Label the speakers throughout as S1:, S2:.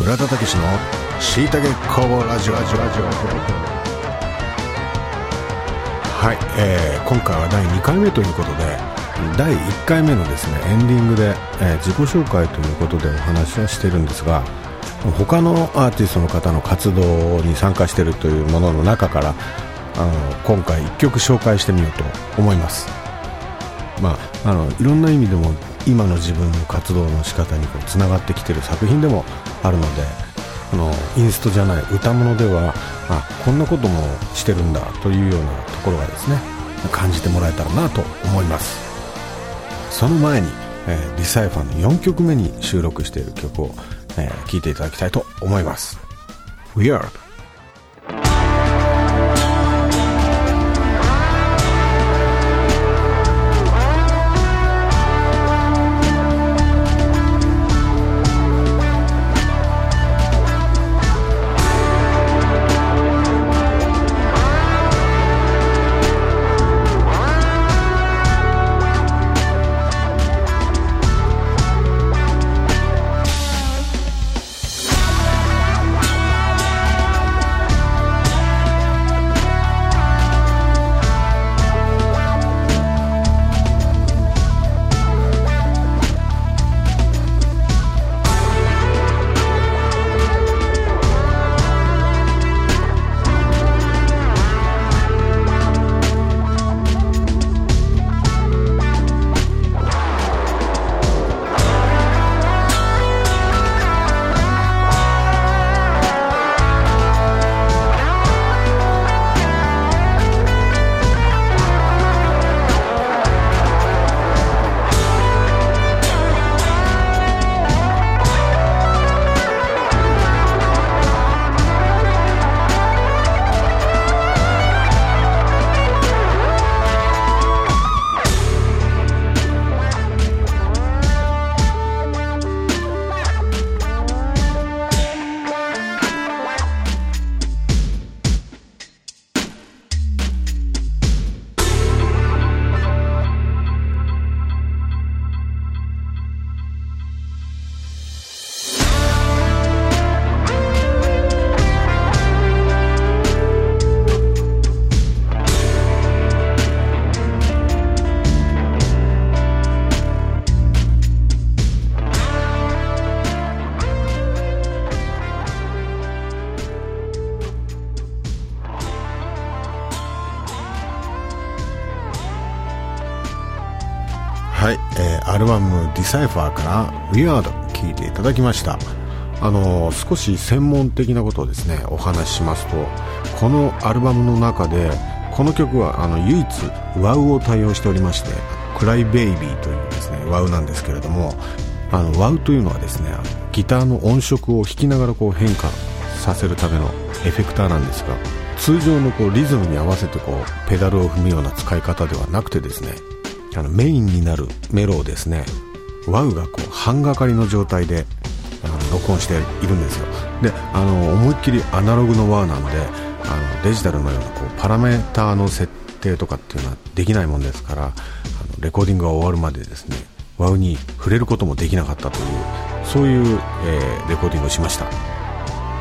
S1: 村田武のしいたけ工房ラジオはい、えー、今回は第2回目ということで第1回目のですねエンディングで、えー、自己紹介ということでお話はしてるんですが他のアーティストの方の活動に参加しているというものの中からあの今回1曲紹介してみようと思いますまああのいろんな意味でも今の自分の活動の仕方にこうつながってきてる作品でもあるのでこのインストじゃない歌物ではあこんなこともしてるんだというようなところがですね感じてもらえたらなと思います。その前に、えー、リサイファーの4曲目に収録している曲を、えー、いていただきたいと思います。Weird はい、えー、アルバム「ディサイファーから「Weird」聴いていただきました。あのー、少し専門的なことをですねお話ししますとこのアルバムの中でこの曲はあの唯一 WOW を対応しておりまして「クライベイビーというですね WOW なんですけれどもあの WOW というのはですねギターの音色を弾きながらこう変化させるためのエフェクターなんですが通常のこうリズムに合わせてこうペダルを踏むような使い方ではなくてですねあのメインになるメロをですね。WOW がこう半がかりの状態であの録音しているんですよ。であの思いっきりアナログの WOW なんであのデジタルのようなこうパラメーターの設定とかっていうのはできないもんですからあのレコーディングが終わるまでですね WOW に触れることもできなかったというそういう、えー、レコーディングをしました。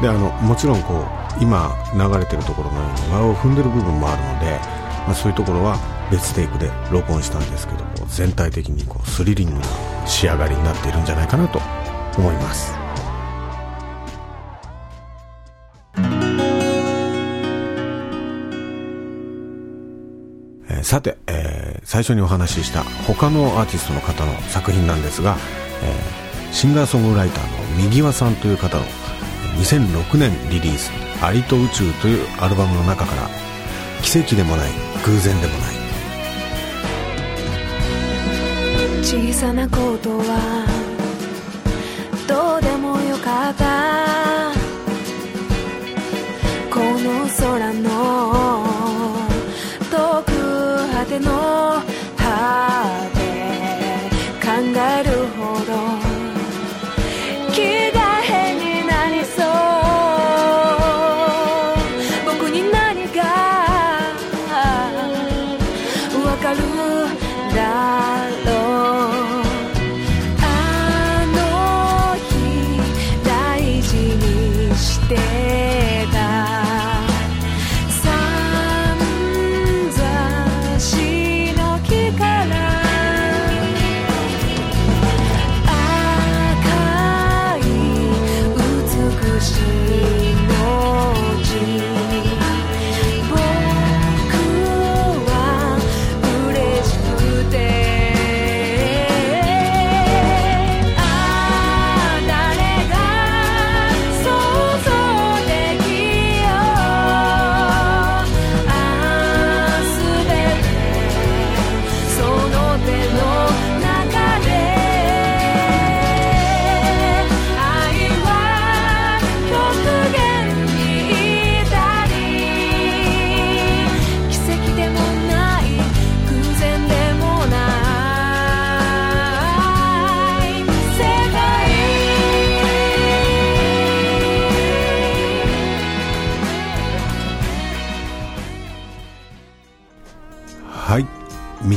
S1: であのもちろんこう今流れてるところのように WOW を踏んでる部分もあるので、まあ、そういうところは別テイクで録音したんですけども全体的にこうスリリングな仕上がりになっているんじゃないかなと思います。えさて、えー、最初にお話しした他のアーティストの方の作品なんですが、えー、シンガーソングライターの右輪さんという方の2006年リリース「アリと宇宙」というアルバムの中から奇跡でもない偶然でもない
S2: 小さなことはどうでもよかった。この空の遠く果ての果て。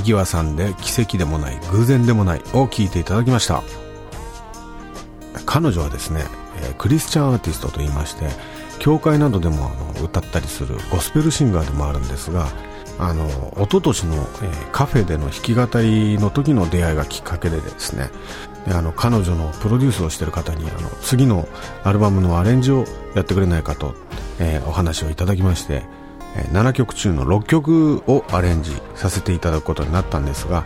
S1: 右輪さんで奇跡でもない偶然でもないを聴いていただきました。彼女はですねクリスチャンアーティストと言いまして教会などでもあの歌ったりするゴスペルシンガーでもあるんですがあの一昨年の、え、カフェでの弾き語りの時の出会いがきっかけでですねであの彼女のプロデュースをしてる方にあの次のアルバムのアレンジをやってくれないかと、えー、お話をいただきまして、7曲中の6曲をアレンジさせていただくことになったんですが、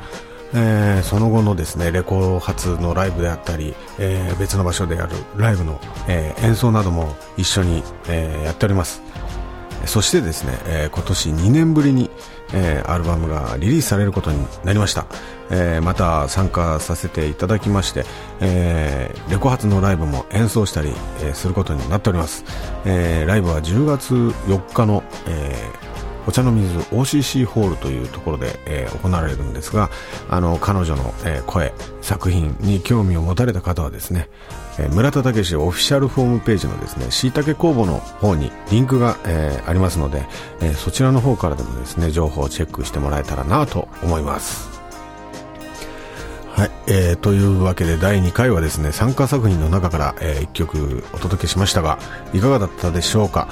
S1: えー、その後のですねレコ発のライブであったり、えー、別の場所でやるライブの、えー、演奏なども一緒に、え、やっております。そしてですね、えー、今年2年ぶりに、えー、アルバムがリリースされることになりました、えー、また参加させていただきまして、えレコ発のライブも演奏したり、えすることになっております、えライブは10月4日の、えお茶の水 OCC ホールというところで、えー、行われるんですがあの彼女の、えー、声作品に興味を持たれた方はですね、えー、村田武史オフィシャルホームページのですねしいたけ工房の方にリンクが、えー、ありますので、えー、そちらの方からでもですね情報をチェックしてもらえたらなと思います。はい、えー、というわけで第2回はですね参加作品の中から、えー、1曲お届けしましたがいかがだったでしょうか？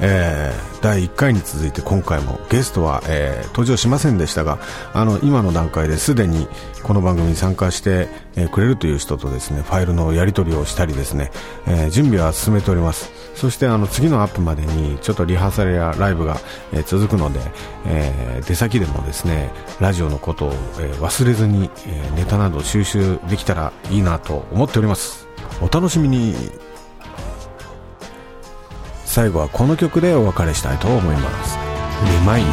S1: えー、第1回に続いて今回もゲストは、えー、登場しませんでしたがあの今の段階ですでにこの番組に参加して、えー、くれるという人とですねファイルのやり取りをしたりですね、え準備は進めております。そしてあの次のアップまでにちょっとリハーサルやライブが、え続くので、え出先でもですねラジオのことを、え忘れずに、えネタなど収集できたらいいなと思っております。お楽しみに。最後はこの曲でお別れしたいと思います「リマインド」